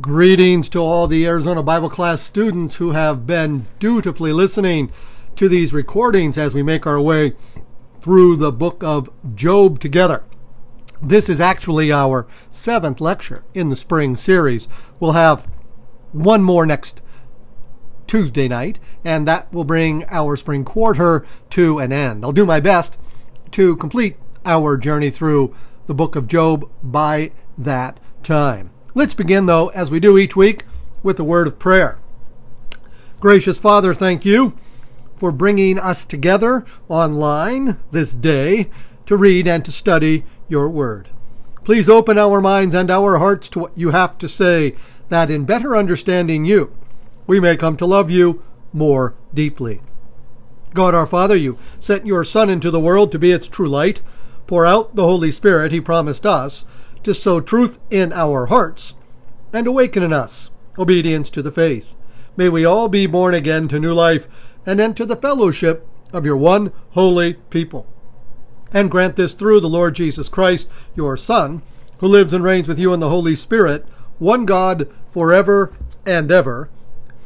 Greetings to all the Arizona Bible class students who have been dutifully listening to these recordings as we make our way through the book of Job together. This is actually our seventh lecture in the spring series. We'll have one more next Tuesday night, and that will bring our spring quarter to an end. I'll do my best to complete our journey through the book of Job by that time. Let's begin, though, as we do each week, with a word of prayer. Gracious Father, thank you for bringing us together online this day to read and to study your word. Please open our minds and our hearts to what you have to say, that in better understanding you, we may come to love you more deeply. God our Father, you sent your Son into the world to be its true light. Pour out the Holy Spirit he promised us to sow truth in our hearts and awaken in us obedience to the faith. May we all be born again to new life and enter the fellowship of your one holy people. And grant this through the Lord Jesus Christ, your Son, who lives and reigns with you in the Holy Spirit, one God, forever and ever.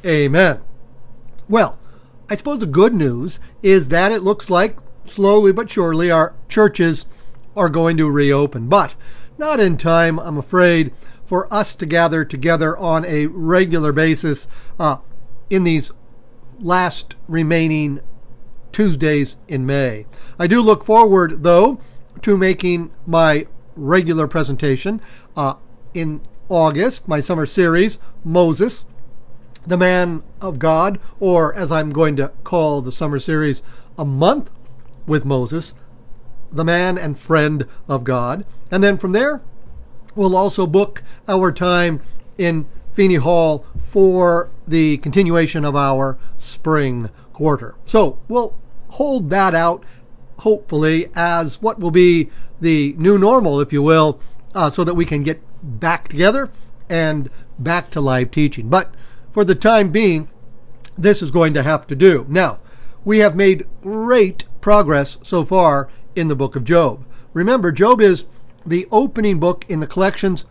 Amen. Well, I suppose the good news is that it looks like slowly but surely our churches are going to reopen. But not in time, I'm afraid, for us to gather together on a regular basis uh, in these last remaining Tuesdays in May. I do look forward, though, to making my regular presentation uh, in August, my summer series, Moses, the Man of God, or as I'm going to call the summer series, A Month with Moses, the man and friend of God. And then from there, we'll also book our time in Feeney Hall for the continuation of our spring quarter. So we'll hold that out, hopefully, as what will be the new normal, if you will, uh, so that we can get back together and back to live teaching. But for the time being, this is going to have to do. Now, we have made great progress so far in the book of Job. Remember, Job is the opening book in the collections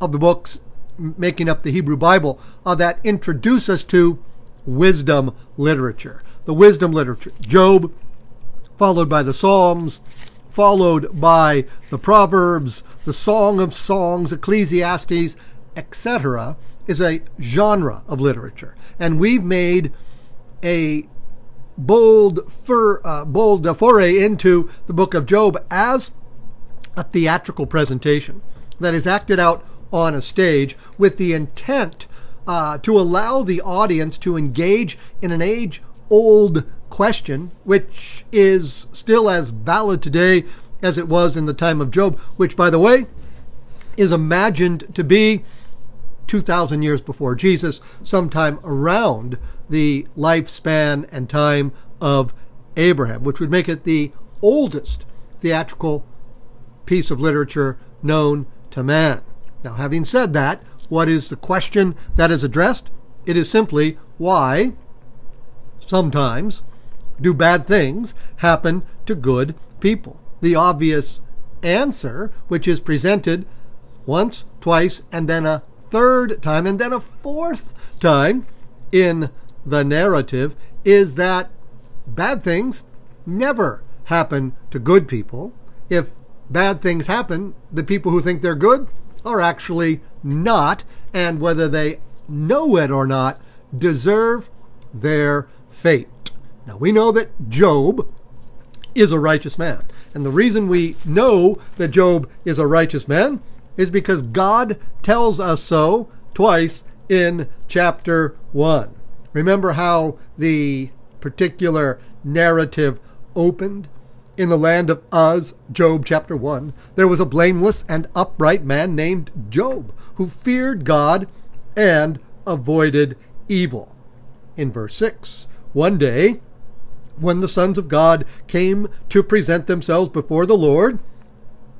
of the books making up the Hebrew Bible uh, that introduce us to wisdom literature. The wisdom literature. Job, followed by the Psalms, followed by the Proverbs, the Song of Songs, Ecclesiastes, etc., is a genre of literature. And we've made a bold, fur, uh, bold foray into the book of Job as a theatrical presentation that is acted out on a stage with the intent uh, to allow the audience to engage in an age old question, which is still as valid today as it was in the time of Job, which, by the way, is imagined to be 2,000 years before Jesus, sometime around the lifespan and time of Abraham, which would make it the oldest theatrical piece of literature known to man. Now, having said that, what is the question that is addressed? It is simply why sometimes do bad things happen to good people? The obvious answer, which is presented once, twice, and then a third time, and then a fourth time in the narrative is that bad things never happen to good people. If bad things happen, the people who think they're good are actually not, and whether they know it or not, deserve their fate. Now, we know that Job is a righteous man. And the reason we know that Job is a righteous man is because God tells us so twice in chapter 1. Remember how the particular narrative opened? In the land of Uz, Job chapter 1, there was a blameless and upright man named Job who feared God and avoided evil. In verse 6, one day, when the sons of God came to present themselves before the Lord,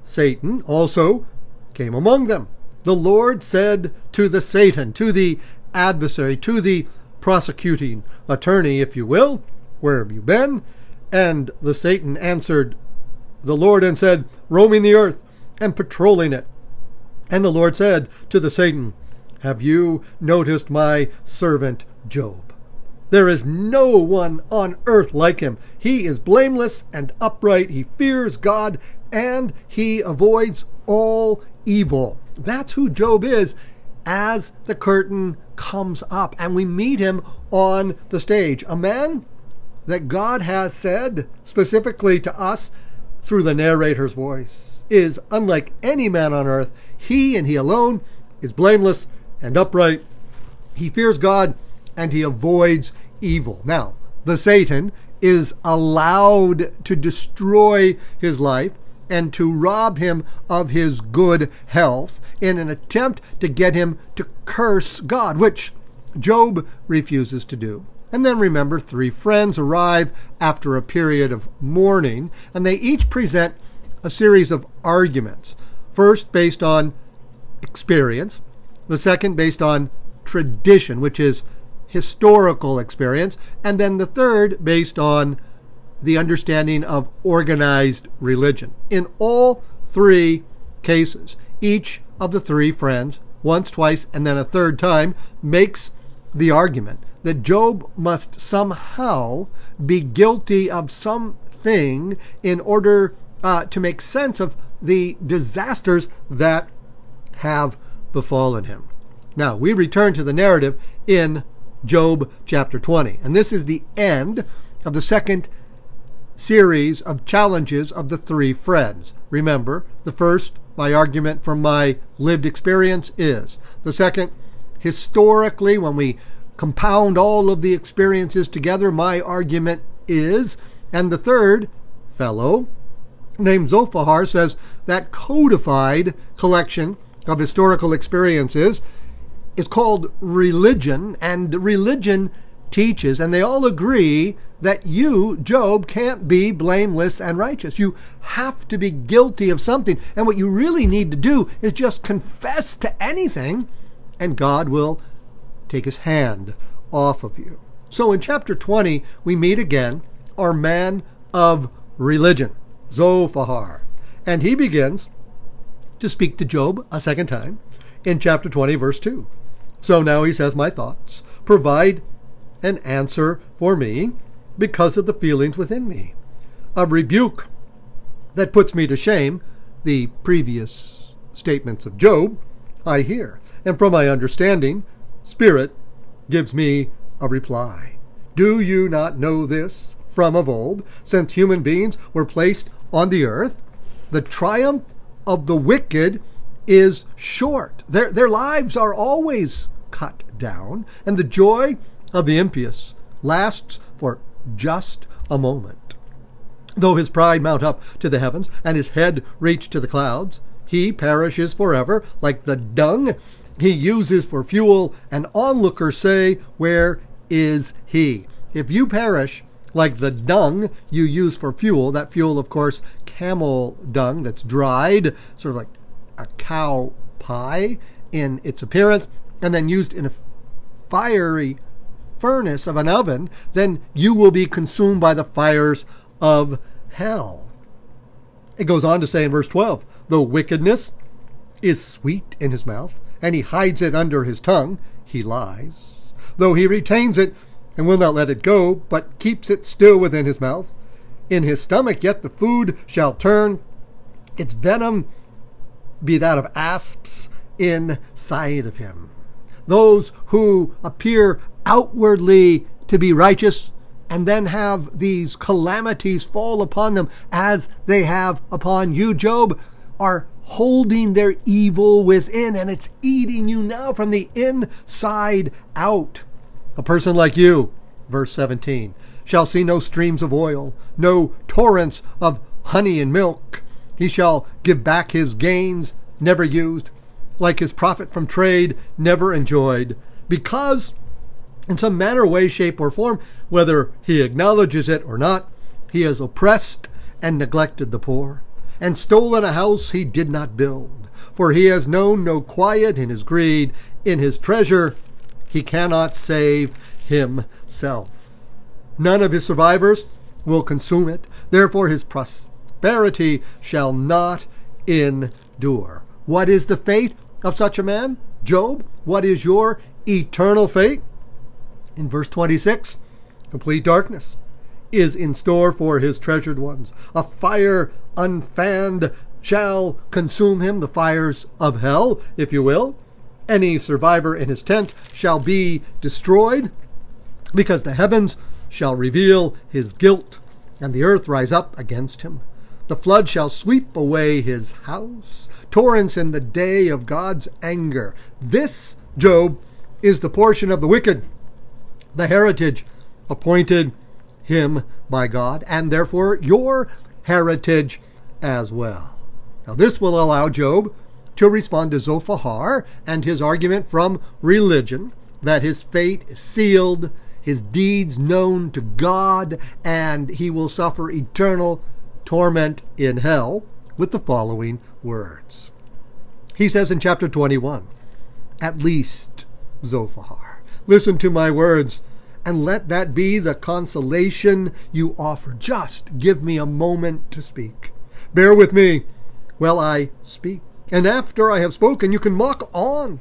Satan also came among them. The Lord said to the Satan, to the adversary, to the prosecuting attorney, if you will, Where have you been? And the Satan answered the Lord and said, Roaming the earth and patrolling it. And the Lord said to the Satan, Have you noticed my servant Job? There is no one on earth like him. He is blameless and upright. He fears God and he avoids all evil. That's who Job is as the curtain comes up and we meet him on the stage. A man that God has said specifically to us through the narrator's voice is unlike any man on earth. He and he alone is blameless and upright. He fears God and he avoids evil. Now, the Satan is allowed to destroy his life and to rob him of his good health in an attempt to get him to curse God, which Job refuses to do. And then remember, three friends arrive after a period of mourning, and they each present a series of arguments. First, based on experience, the second, based on tradition, which is historical experience, and then the third, based on the understanding of organized religion. In all three cases, each of the three friends, once, twice, and then a third time, makes the argument that Job must somehow be guilty of something in order uh, to make sense of the disasters that have befallen him. Now, we return to the narrative in Job chapter 20, and this is the end of the second series of challenges of the three friends. Remember, the first, my argument from my lived experience is. The second, historically, when we compound all of the experiences together, my argument is. And the third fellow, named Zophar, says that codified collection of historical experiences is called religion, and religion teaches, and they all agree that you, Job, can't be blameless and righteous. You have to be guilty of something. And what you really need to do is just confess to anything, and God will take his hand off of you. So in chapter 20, we meet again our man of religion, Zophar. And he begins to speak to Job a second time in chapter 20, verse 2. So now he says, My thoughts provide an answer for me because of the feelings within me. A rebuke that puts me to shame, the previous statements of Job, I hear, and from my understanding, Spirit gives me a reply. Do you not know this from of old, since human beings were placed on the earth? The triumph of the wicked is short. Their, their lives are always cut down, and the joy of the impious lasts just a moment. Though his pride mount up to the heavens, and his head reach to the clouds, he perishes forever like the dung he uses for fuel, and onlookers say, Where is he? If you perish like the dung you use for fuel, that fuel, of course, camel dung that's dried, sort of like a cow pie in its appearance, and then used in a fiery furnace of an oven, then you will be consumed by the fires of hell. It goes on to say in verse 12, though wickedness is sweet in his mouth, and he hides it under his tongue, he lies. Though he retains it and will not let it go, but keeps it still within his mouth, in his stomach yet the food shall turn, its venom be that of asps inside of him. Those who appear outwardly to be righteous and then have these calamities fall upon them as they have upon you, Job, are holding their evil within and it's eating you now from the inside out. A person like you, verse 17, shall see no streams of oil, no torrents of honey and milk. He shall give back his gains never used, like his profit from trade never enjoyed, because in some manner, way, shape, or form, whether he acknowledges it or not, he has oppressed and neglected the poor, and stolen a house he did not build. For he has known no quiet in his greed, in his treasure he cannot save himself. None of his survivors will consume it, therefore his prosperity shall not endure. What is the fate of such a man? Job, what is your eternal fate? In verse 26, complete darkness is in store for his treasured ones. A fire unfanned shall consume him, the fires of hell, if you will. Any survivor in his tent shall be destroyed, because the heavens shall reveal his guilt, and the earth rise up against him. The flood shall sweep away his house, torrents in the day of God's anger. This, Job, is the portion of the wicked, the heritage appointed him by God, and therefore your heritage as well. Now, this will allow Job to respond to Zophar and his argument from religion that his fate sealed, his deeds known to God, and he will suffer eternal torment in hell with the following words. He says in chapter 21, At least, Zophar, listen to my words and let that be the consolation you offer. Just give me a moment to speak. Bear with me while I speak. And after I have spoken, you can mock on.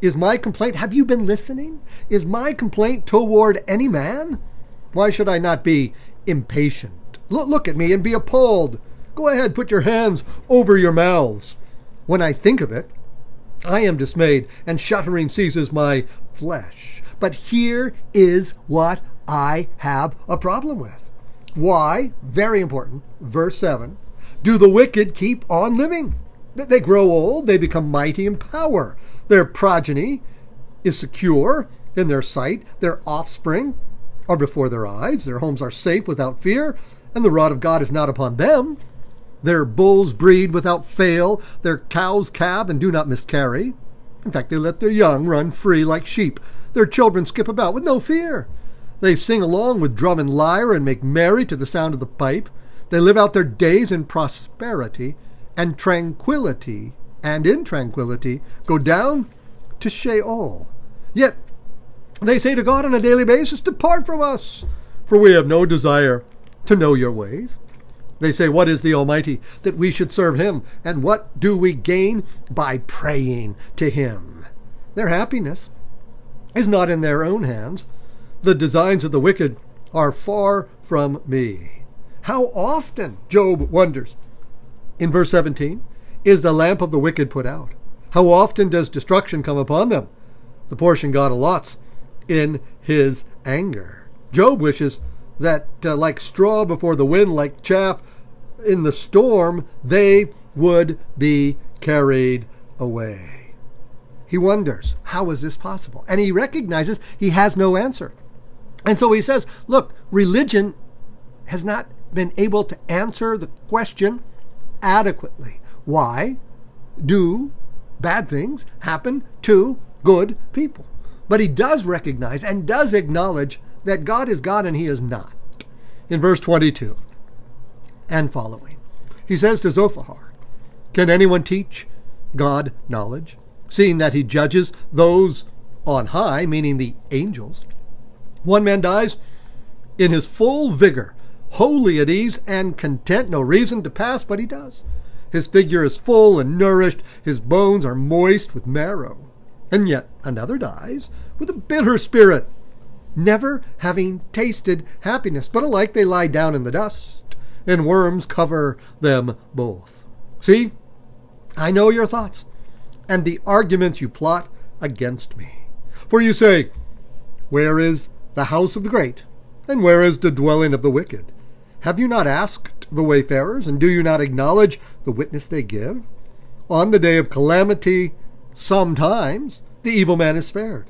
Is my complaint, have you been listening? Is my complaint toward any man? Why should I not be impatient? Look, look at me and be appalled. Go ahead, put your hands over your mouths. When I think of it, I am dismayed, and shuddering seizes my flesh. But here is what I have a problem with. Why? Very important. Verse 7 Do the wicked keep on living? They grow old, they become mighty in power. Their progeny is secure in their sight, their offspring are before their eyes, their homes are safe without fear, and the rod of God is not upon them. Their bulls breed without fail, their cows calve and do not miscarry. In fact, they let their young run free like sheep. Their children skip about with no fear. They sing along with drum and lyre and make merry to the sound of the pipe. They live out their days in prosperity and tranquility, and in tranquility go down to Sheol. Yet they say to God on a daily basis, Depart from us, for we have no desire to know your ways. They say, What is the Almighty that we should serve him? And what do we gain by praying to him? Their happiness is not in their own hands. The designs of the wicked are far from me. How often, Job wonders, in verse 17, is the lamp of the wicked put out? How often does destruction come upon them? The portion God allots in his anger. Job wishes that, uh, like straw before the wind, like chaff in the storm, they would be carried away. He wonders, how is this possible? And he recognizes he has no answer. And so he says, look, religion has not been able to answer the question adequately. Why do bad things happen to good people? But he does recognize and does acknowledge that God is God and he is not. In verse 22 and following, he says to Zophar, Can anyone teach God knowledge? seeing that he judges those on high, meaning the angels. One man dies in his full vigor, wholly at ease and content, no reason to pass, but he does. His figure is full and nourished, his bones are moist with marrow. And yet another dies with a bitter spirit, never having tasted happiness, but alike they lie down in the dust, and worms cover them both. See, I know your thoughts and the arguments you plot against me. For you say, Where is the house of the great? And where is the dwelling of the wicked? Have you not asked the wayfarers, and do you not acknowledge the witness they give? On the day of calamity, sometimes the evil man is spared.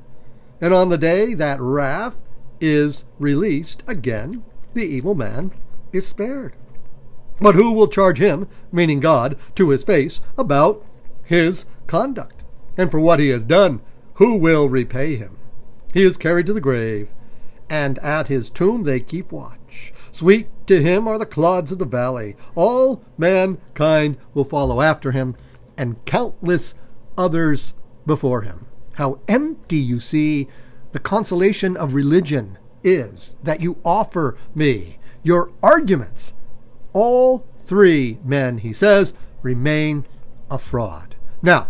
And on the day that wrath is released, again the evil man is spared. But who will charge him, meaning God, to his face about his conduct, and for what he has done, who will repay him? He is carried to the grave, and at his tomb they keep watch. Sweet to him are the clods of the valley. All mankind will follow after him, and countless others before him. How empty, you see, the consolation of religion is that you offer me. Your arguments, all three men, he says, remain a fraud. Now,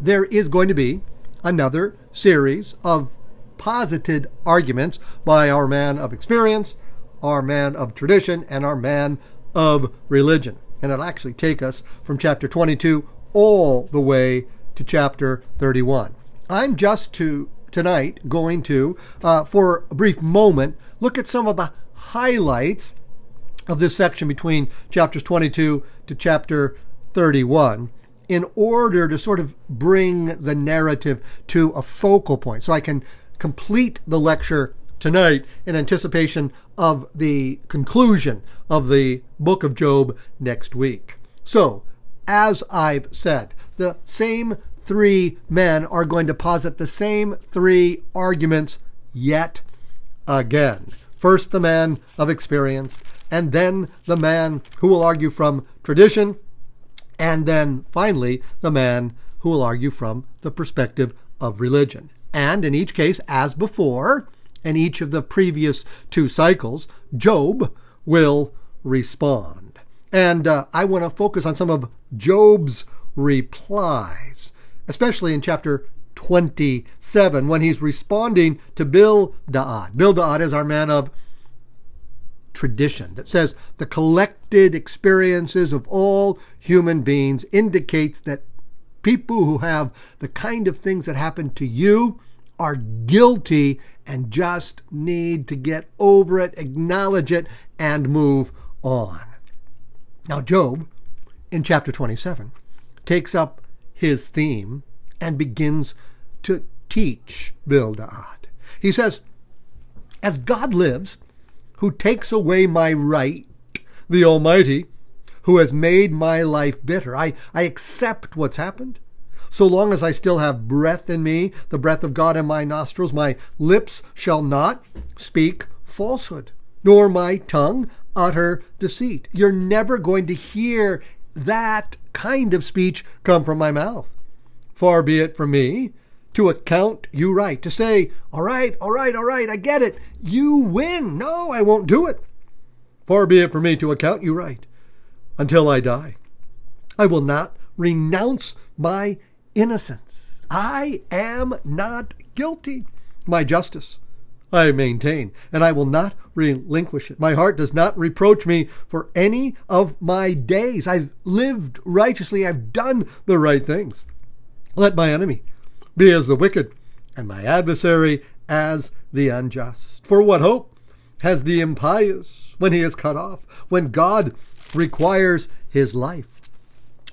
there is going to be another series of posited arguments by our man of experience, our man of tradition, and our man of religion. And it'll actually take us from chapter 22 all the way to chapter 31. I'm just to tonight going to, uh, for a brief moment, look at some of the highlights of this section between chapters 22 to chapter 31 in order to sort of bring the narrative to a focal point so I can complete the lecture tonight in anticipation of the conclusion of the book of Job next week. So, as I've said, the same three men are going to posit the same three arguments yet again. First, the man of experience, and then the man who will argue from tradition, and then finally, the man who will argue from the perspective of religion. And in each case, as before, in each of the previous two cycles, Job will respond. And uh, I want to focus on some of Job's replies, especially in chapter 27 when he's responding to Bildad. Bildad is our man of tradition that says the collected experiences of all human beings indicates that people who have the kind of things that happen to you are guilty and just need to get over it, acknowledge it, and move on. Now, Job, in chapter 27, takes up his theme and begins to teach Bildad. He says, As God lives, who takes away my right, the Almighty, who has made my life bitter. I, I accept what's happened. So long as I still have breath in me, the breath of God in my nostrils, my lips shall not speak falsehood, nor my tongue utter deceit. You're never going to hear that kind of speech come from my mouth. Far be it from me to account you right, to say, all right, all right, all right, I get it. You win. No, I won't do it. Far be it from me to account you right until I die. I will not renounce my innocence. I am not guilty. My justice I maintain, and I will not relinquish it. My heart does not reproach me for any of my days. I've lived righteously, I've done the right things. Let my enemy be as the wicked, and my adversary as the unjust. For what hope has the impious when he is cut off, when God requires his life?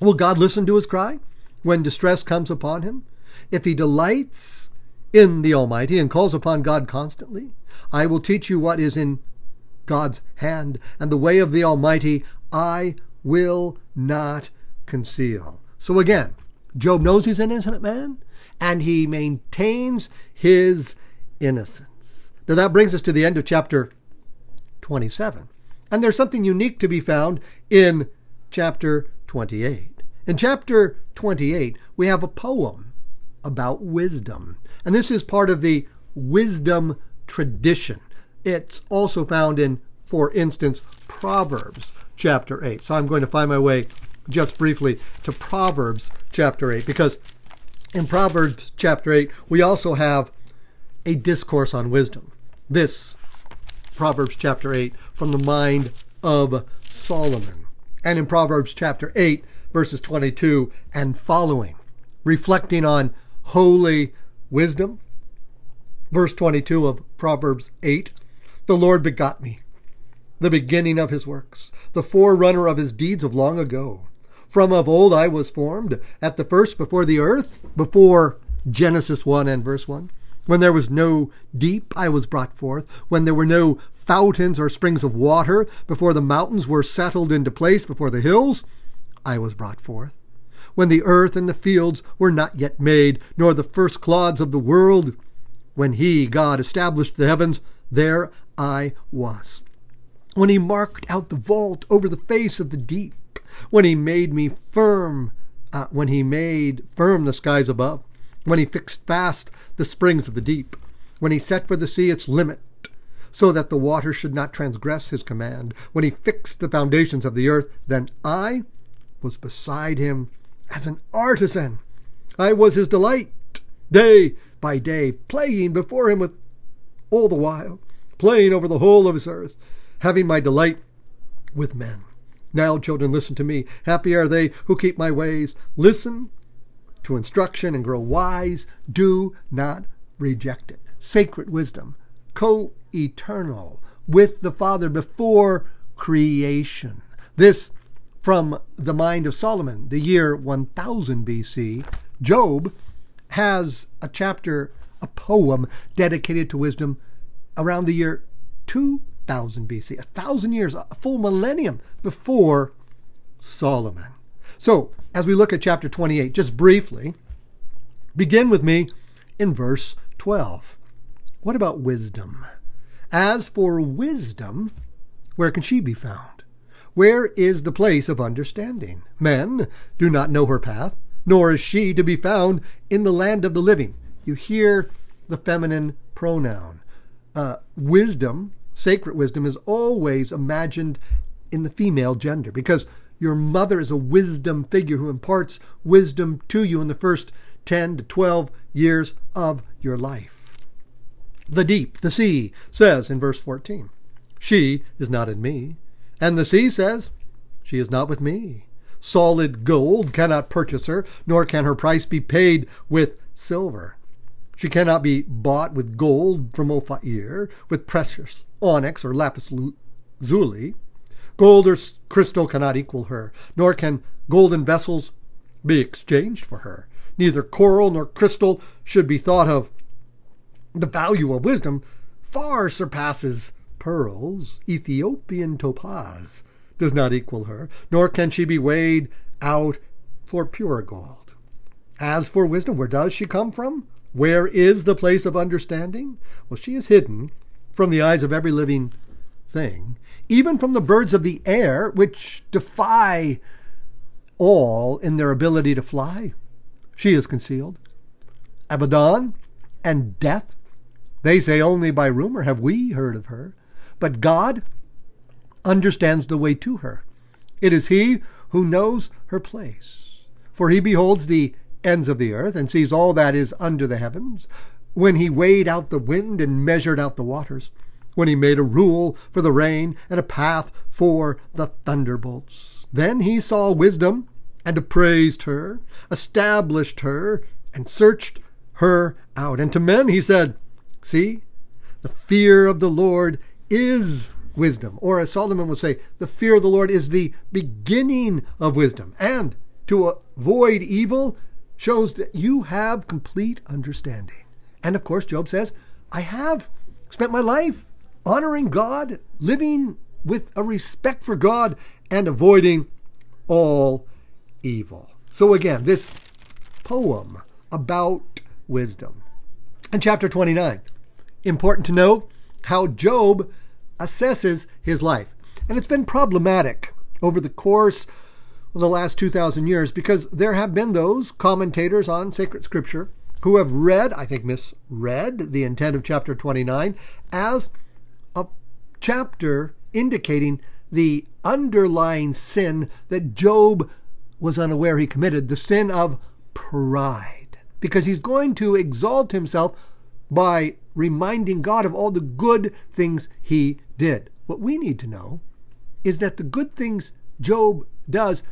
Will God listen to his cry when distress comes upon him? If he delights in the Almighty and calls upon God constantly, I will teach you what is in God's hand, and the way of the Almighty I will not conceal. So again, Job knows he's an innocent man, and he maintains his innocence. Now that brings us to the end of chapter 27. And there's something unique to be found in chapter 28. In chapter 28, we have a poem about wisdom. And this is part of the wisdom tradition. It's also found in, for instance, Proverbs chapter 8. So I'm going to find my way just briefly to Proverbs chapter 8 because in Proverbs chapter 8, we also have a discourse on wisdom. This, Proverbs chapter 8, from the mind of Solomon. And in Proverbs chapter 8, verses 22 and following, reflecting on holy wisdom. Verse 22 of Proverbs 8 The Lord begot me, the beginning of his works, the forerunner of his deeds of long ago. From of old I was formed, at the first before the earth, before Genesis 1 and verse 1. When there was no deep, I was brought forth. When there were no fountains or springs of water, before the mountains were settled into place, before the hills, I was brought forth. When the earth and the fields were not yet made, nor the first clods of the world, when He, God, established the heavens, there I was. When He marked out the vault over the face of the deep, when he made me firm, uh, when he made firm the skies above, when he fixed fast the springs of the deep, when he set for the sea its limit, so that the water should not transgress his command, when he fixed the foundations of the earth, then I was beside him as an artisan, I was his delight day by day, playing before him with all the while, playing over the whole of his earth, having my delight with men. Now, children, listen to me. Happy are they who keep my ways. Listen to instruction and grow wise. Do not reject it. Sacred wisdom, co eternal with the Father before creation. This from the mind of Solomon, the year 1000 BC. Job has a chapter, a poem dedicated to wisdom around the year 2000 BC, a thousand years, a full millennium before Solomon. So, as we look at chapter 28, just briefly, begin with me in verse 12. What about wisdom? As for wisdom, where can she be found? Where is the place of understanding? Men do not know her path, nor is she to be found in the land of the living. You hear the feminine pronoun. Uh, wisdom, sacred wisdom, is always imagined in the female gender because your mother is a wisdom figure who imparts wisdom to you in the first 10 to 12 years of your life. The deep, the sea, says in verse 14, She is not in me. And the sea says, She is not with me. Solid gold cannot purchase her, nor can her price be paid with silver. She cannot be bought with gold from Ophir, with precious onyx or lapis lazuli. Gold or crystal cannot equal her, nor can golden vessels be exchanged for her. Neither coral nor crystal should be thought of. The value of wisdom far surpasses pearls. Ethiopian topaz does not equal her, nor can she be weighed out for pure gold. As for wisdom, where does she come from? Where is the place of understanding? Well, she is hidden from the eyes of every living thing, even from the birds of the air, which defy all in their ability to fly. She is concealed. Abaddon and death, they say only by rumor have we heard of her. But God understands the way to her. It is he who knows her place. For he beholds the ends of the earth and sees all that is under the heavens. When he weighed out the wind and measured out the waters, when he made a rule for the rain and a path for the thunderbolts. Then he saw wisdom and appraised her, established her, and searched her out. And to men he said, See, the fear of the Lord is wisdom. Or as Solomon would say, the fear of the Lord is the beginning of wisdom. And to avoid evil shows that you have complete understanding. And of course, Job says, I have spent my life honoring God, living with a respect for God, and avoiding all evil. So again, this poem about wisdom. In chapter 29, important to know how Job assesses his life. And it's been problematic over the course the last 2,000 years because there have been those commentators on sacred scripture who have read, I think misread, the intent of chapter 29 as a chapter indicating the underlying sin that Job was unaware he committed, the sin of pride. Because he's going to exalt himself by reminding God of all the good things he did. What we need to know is that the good things Job does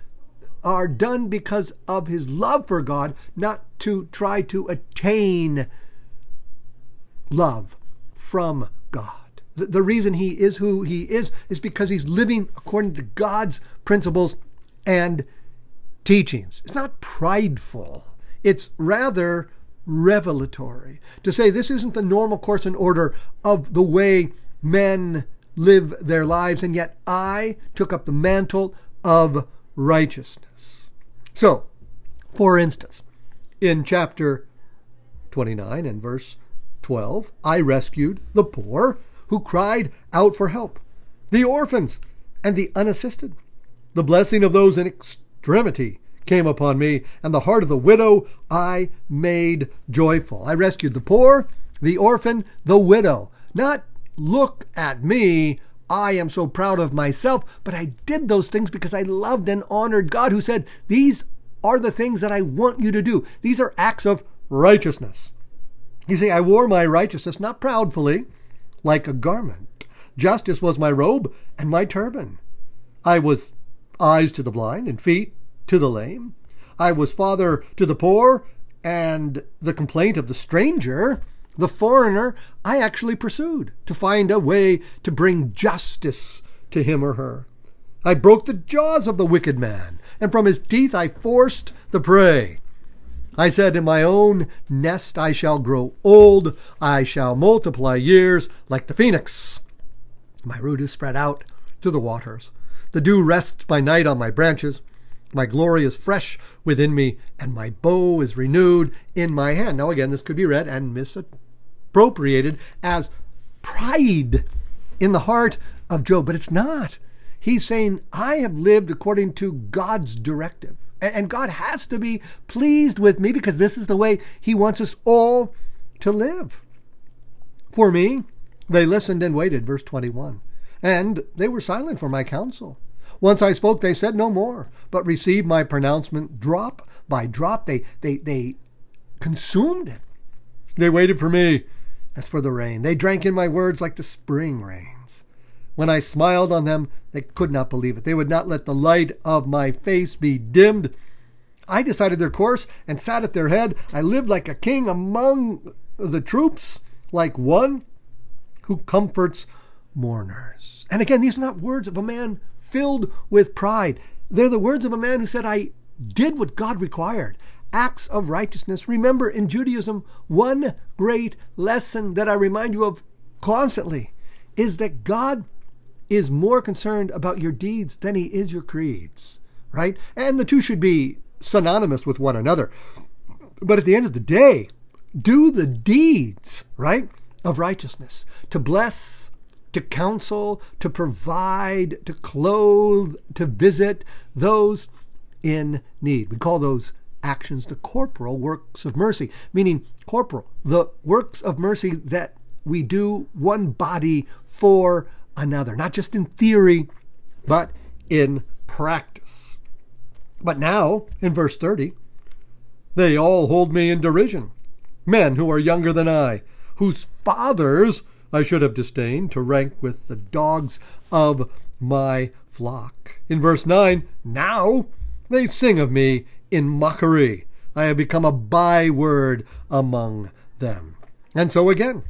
are done because of his love for God, not to try to attain love from God. The, reason he is who he is is because he's living according to God's principles and teachings. It's not prideful, it's rather revelatory. To say this isn't the normal course and order of the way men live their lives, and yet I took up the mantle of righteousness. So, for instance, in chapter 29 and verse 12, I rescued the poor who cried out for help, the orphans and the unassisted, the blessing of those in extremity came upon me, and the heart of the widow I made joyful. I rescued the poor, the orphan, the widow. Not look at me, I am so proud of myself, but I did those things because I loved and honored God who said, These are the things that I want you to do. These are acts of righteousness. You see, I wore my righteousness not proudly, like a garment. Justice was my robe and my turban. I was eyes to the blind and feet to the lame. I was father to the poor and the complaint of the stranger, the foreigner, I actually pursued to find a way to bring justice to him or her. I broke the jaws of the wicked man, and from his teeth I forced the prey. I said, In my own nest I shall grow old, I shall multiply years like the phoenix. My root is spread out to the waters. The dew rests by night on my branches. My glory is fresh within me, and my bow is renewed in my hand. Now, again, this could be read and misappropriated as pride in the heart of Job, but it's not. He's saying, I have lived according to God's directive. And God has to be pleased with me because this is the way He wants us all to live. For me, they listened and waited, verse 21. And they were silent for my counsel. Once I spoke, they said no more, but received my pronouncement drop by drop. They, they, they consumed it. They waited for me as for the rain. They drank in my words like the spring rains. When I smiled on them, they could not believe it. They would not let the light of my face be dimmed. I decided their course and sat at their head. I lived like a king among the troops, like one who comforts mourners. And again, these are not words of a man filled with pride. They're the words of a man who said, I did what God required. Acts of righteousness. Remember, in Judaism, one great lesson that I remind you of constantly is that God is more concerned about your deeds than he is your creeds, right? And the two should be synonymous with one another. But at the end of the day, do the deeds, right, of righteousness to bless to counsel, to provide, to clothe, to visit those in need. We call those actions the corporal works of mercy, meaning corporal, the works of mercy that we do one body for another, not just in theory, but in practice. But now, in verse 30, they all hold me in derision. Men who are younger than I, whose fathers I should have disdained to rank with the dogs of my flock. In verse 9, now they sing of me in mockery. I have become a byword among them. And so again,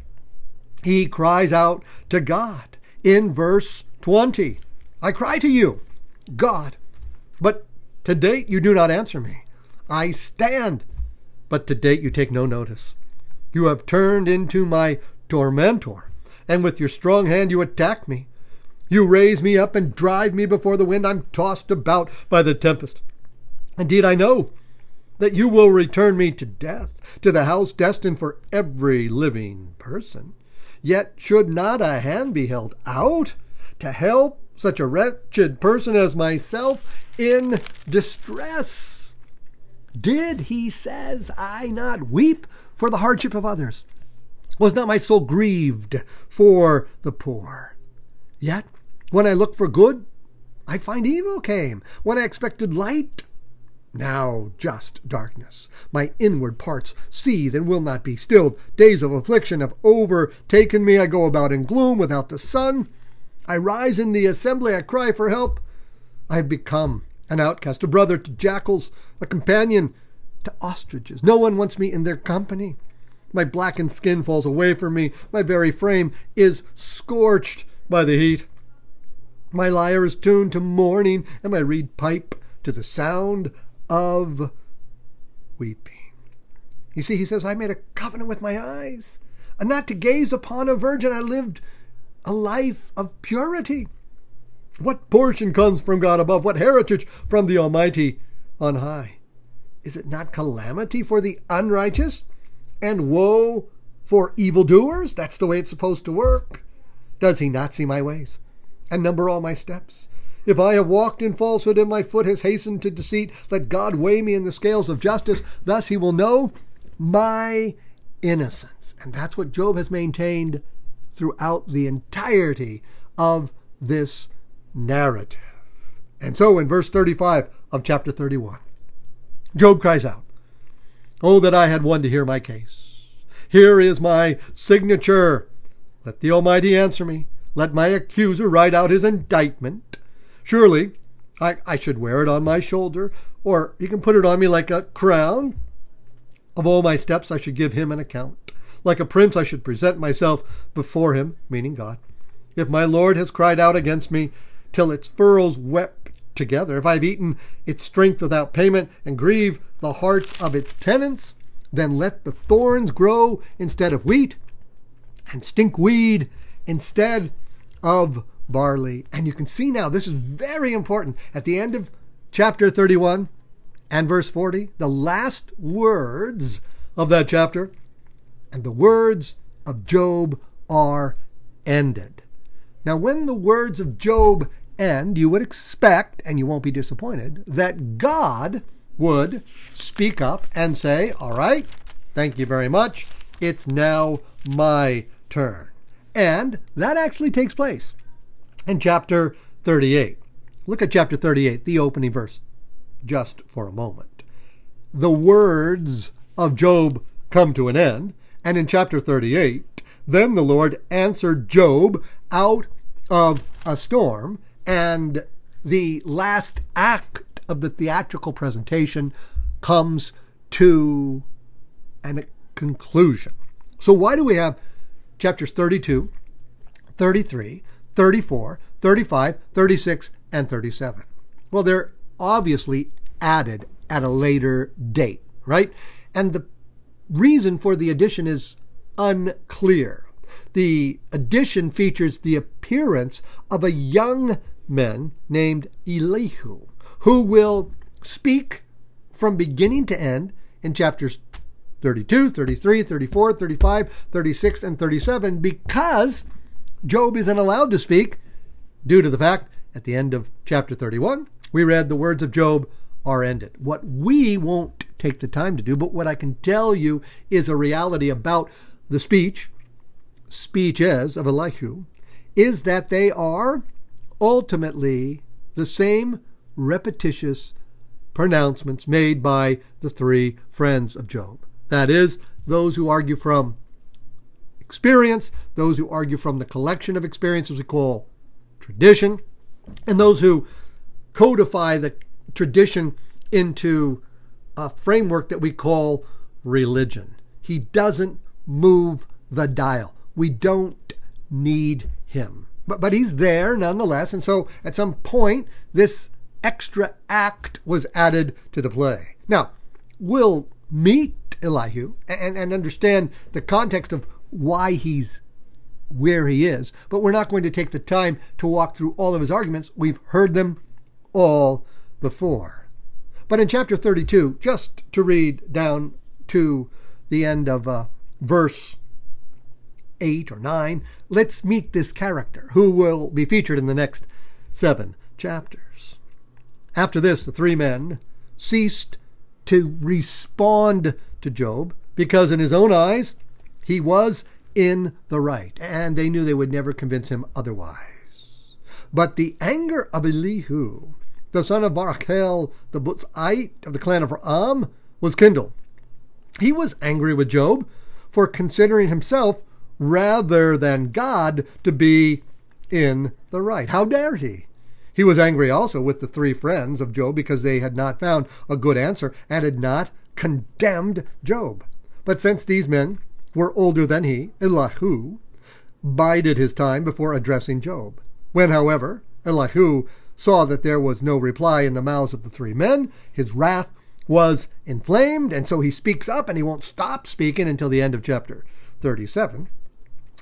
he cries out to God in verse 20 I cry to you, God, but to date you do not answer me. I stand, but to date you take no notice. You have turned into my tormentor and with your strong hand you attack me. You raise me up and drive me before the wind. I'm tossed about by the tempest. Indeed, I know that you will return me to death, to the house destined for every living person. Yet should not a hand be held out to help such a wretched person as myself in distress? Did, he says, I not weep for the hardship of others? Was not my soul grieved for the poor? Yet, when I looked for good, I find evil came. When I expected light, now just darkness. My inward parts seethe and will not be stilled. Days of affliction have overtaken me. I go about in gloom without the sun. I rise in the assembly. I cry for help. I have become an outcast, a brother to jackals, a companion to ostriches. No one wants me in their company. My blackened skin falls away from me. My very frame is scorched by the heat. My lyre is tuned to mourning, and my reed pipe to the sound of weeping. You see, he says, I made a covenant with my eyes, and not to gaze upon a virgin. I lived a life of purity. What portion comes from God above? What heritage from the Almighty on high? Is it not calamity for the unrighteous? and woe for evildoers. That's the way it's supposed to work. Does he not see my ways and number all my steps? If I have walked in falsehood and my foot has hastened to deceit, let God weigh me in the scales of justice. Thus he will know my innocence. And that's what Job has maintained throughout the entirety of this narrative. And so in verse 35 of chapter 31, Job cries out, Oh, that I had one to hear my case. Here is my signature. Let the Almighty answer me. Let my accuser write out his indictment. Surely I, I should wear it on my shoulder, or he can put it on me like a crown. Of all my steps I should give him an account. Like a prince I should present myself before him, meaning God. If my Lord has cried out against me till its furrows wept together, if I've eaten its strength without payment and grieve the hearts of its tenants, then let the thorns grow instead of wheat and stinkweed instead of barley. And you can see now, this is very important. At the end of chapter 31 and verse 40, the last words of that chapter, and the words of Job are ended. Now, when the words of Job end, you would expect, and you won't be disappointed, that God would speak up and say, All right, thank you very much. It's now my turn. And that actually takes place in chapter 38. Look at chapter 38, the opening verse, just for a moment. The words of Job come to an end, and in chapter 38, then the Lord answered Job out of a storm, and the last act of the theatrical presentation comes to a conclusion. So, why do we have chapters 32, 33, 34, 35, 36, and 37? Well, they're obviously added at a later date, right? And the reason for the addition is unclear. The addition features the appearance of a young man named Elihu who will speak from beginning to end in chapters 32, 33, 34, 35, 36, and 37 because Job isn't allowed to speak due to the fact at the end of chapter 31 we read the words of Job are ended. What we won't take the time to do, but what I can tell you is a reality about the speech, speeches of Elihu, is that they are ultimately the same repetitious pronouncements made by the three friends of Job. That is, those who argue from experience, those who argue from the collection of experiences we call tradition, and those who codify the tradition into a framework that we call religion. He doesn't move the dial. We don't need him. But, but he's there nonetheless. And so at some point, this extra act was added to the play. Now, we'll meet Elihu and, and understand the context of why he's where he is, but we're not going to take the time to walk through all of his arguments. We've heard them all before. But in chapter 32, just to read down to the end of uh, verse 8 or 9, let's meet this character who will be featured in the next seven chapters. After this, the three men ceased to respond to Job because, in his own eyes, he was in the right, and they knew they would never convince him otherwise. But the anger of Elihu, the son of Barachel, the Buzite of the clan of Ram, was kindled. He was angry with Job for considering himself rather than God to be in the right. How dare he? He was angry also with the three friends of Job because they had not found a good answer and had not condemned Job. But since these men were older than he, Elihu bided his time before addressing Job. When, however, Elihu saw that there was no reply in the mouths of the three men, his wrath was inflamed, and so he speaks up and he won't stop speaking until the end of chapter 37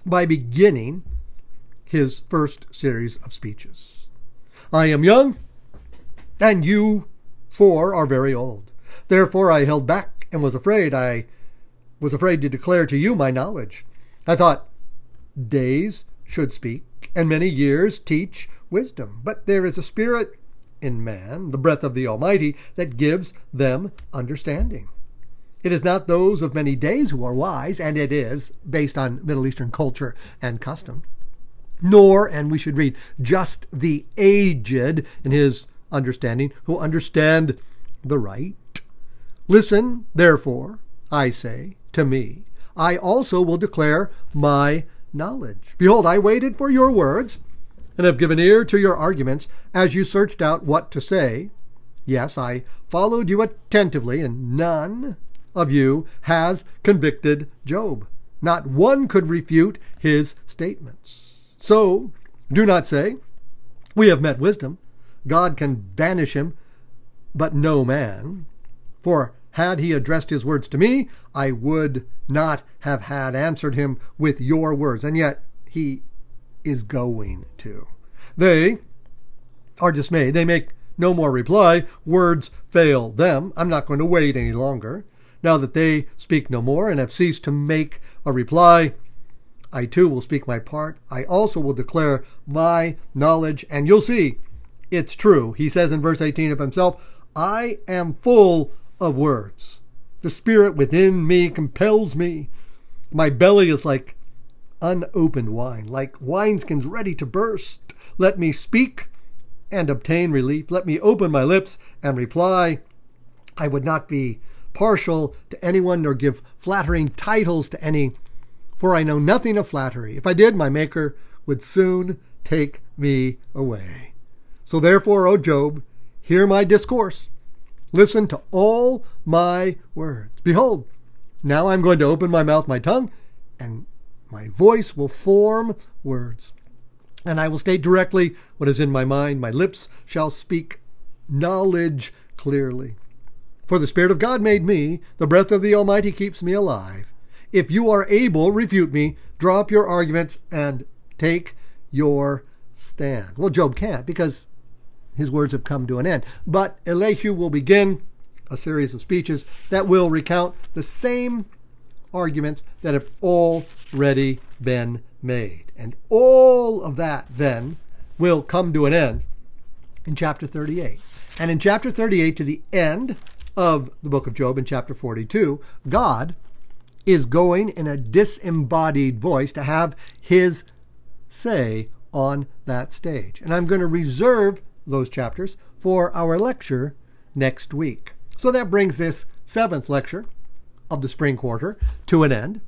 by beginning his first series of speeches. I am young, and you four are very old. Therefore I held back and was afraid. I was afraid to declare to you my knowledge. I thought, days should speak, and many years teach wisdom. But there is a spirit in man, the breath of the Almighty, that gives them understanding. It is not those of many days who are wise, and it is based on Middle Eastern culture and custom nor, and we should read, just the aged in his understanding, who understand the right. Listen, therefore, I say, to me. I also will declare my knowledge. Behold, I waited for your words, and have given ear to your arguments as you searched out what to say. Yes, I followed you attentively, and none of you has convicted Job. Not one could refute his statements. So, do not say, We have met wisdom. God can banish him, but no man. For had he addressed his words to me, I would not have had answered him with your words. And yet he is going to. They are dismayed. They make no more reply. Words fail them. I'm not going to wait any longer. Now that they speak no more and have ceased to make a reply, I too will speak my part. I also will declare my knowledge, and you'll see it's true. He says in verse 18 of himself, I am full of words. The spirit within me compels me. My belly is like unopened wine, like wineskins ready to burst. Let me speak and obtain relief. Let me open my lips and reply. I would not be partial to anyone nor give flattering titles to any, for I know nothing of flattery. If I did, my Maker would soon take me away. So therefore, O Job, hear my discourse. Listen to all my words. Behold, now I'm going to open my mouth, my tongue, and my voice will form words. And I will state directly what is in my mind. My lips shall speak knowledge clearly. For the Spirit of God made me, the breath of the Almighty keeps me alive. If you are able, refute me, drop your arguments, and take your stand. Well, Job can't because his words have come to an end. But Elihu will begin a series of speeches that will recount the same arguments that have already been made. And all of that then will come to an end in chapter 38. And in chapter 38 to the end of the book of Job in chapter 42, God is going in a disembodied voice to have his say on that stage. And I'm going to reserve those chapters for our lecture next week. So that brings this seventh lecture of the spring quarter to an end.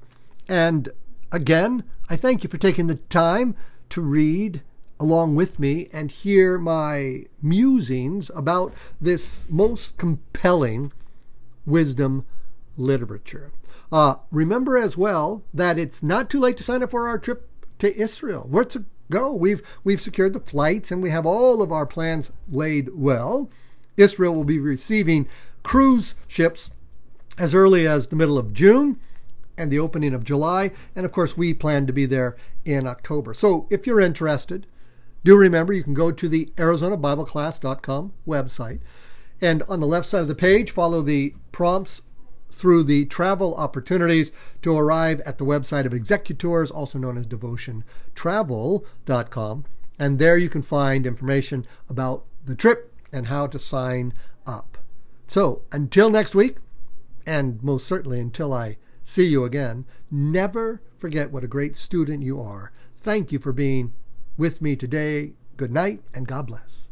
And again, I thank you for taking the time to read along with me and hear my musings about this most compelling wisdom literature. Uh, remember as well that it's not too late to sign up for our trip to Israel. We're to go. We've we've secured the flights and we have all of our plans laid well. Israel will be receiving cruise ships as early as the middle of June and the opening of July. And of course, we plan to be there in October. So if you're interested, do remember you can go to the ArizonaBibleClass.com website. And on the left side of the page, follow the prompts through the travel opportunities to arrive at the website of Executours, also known as devotiontravel.com. And there you can find information about the trip and how to sign up. So until next week, and most certainly until I see you again, never forget what a great student you are. Thank you for being with me today. Good night and God bless.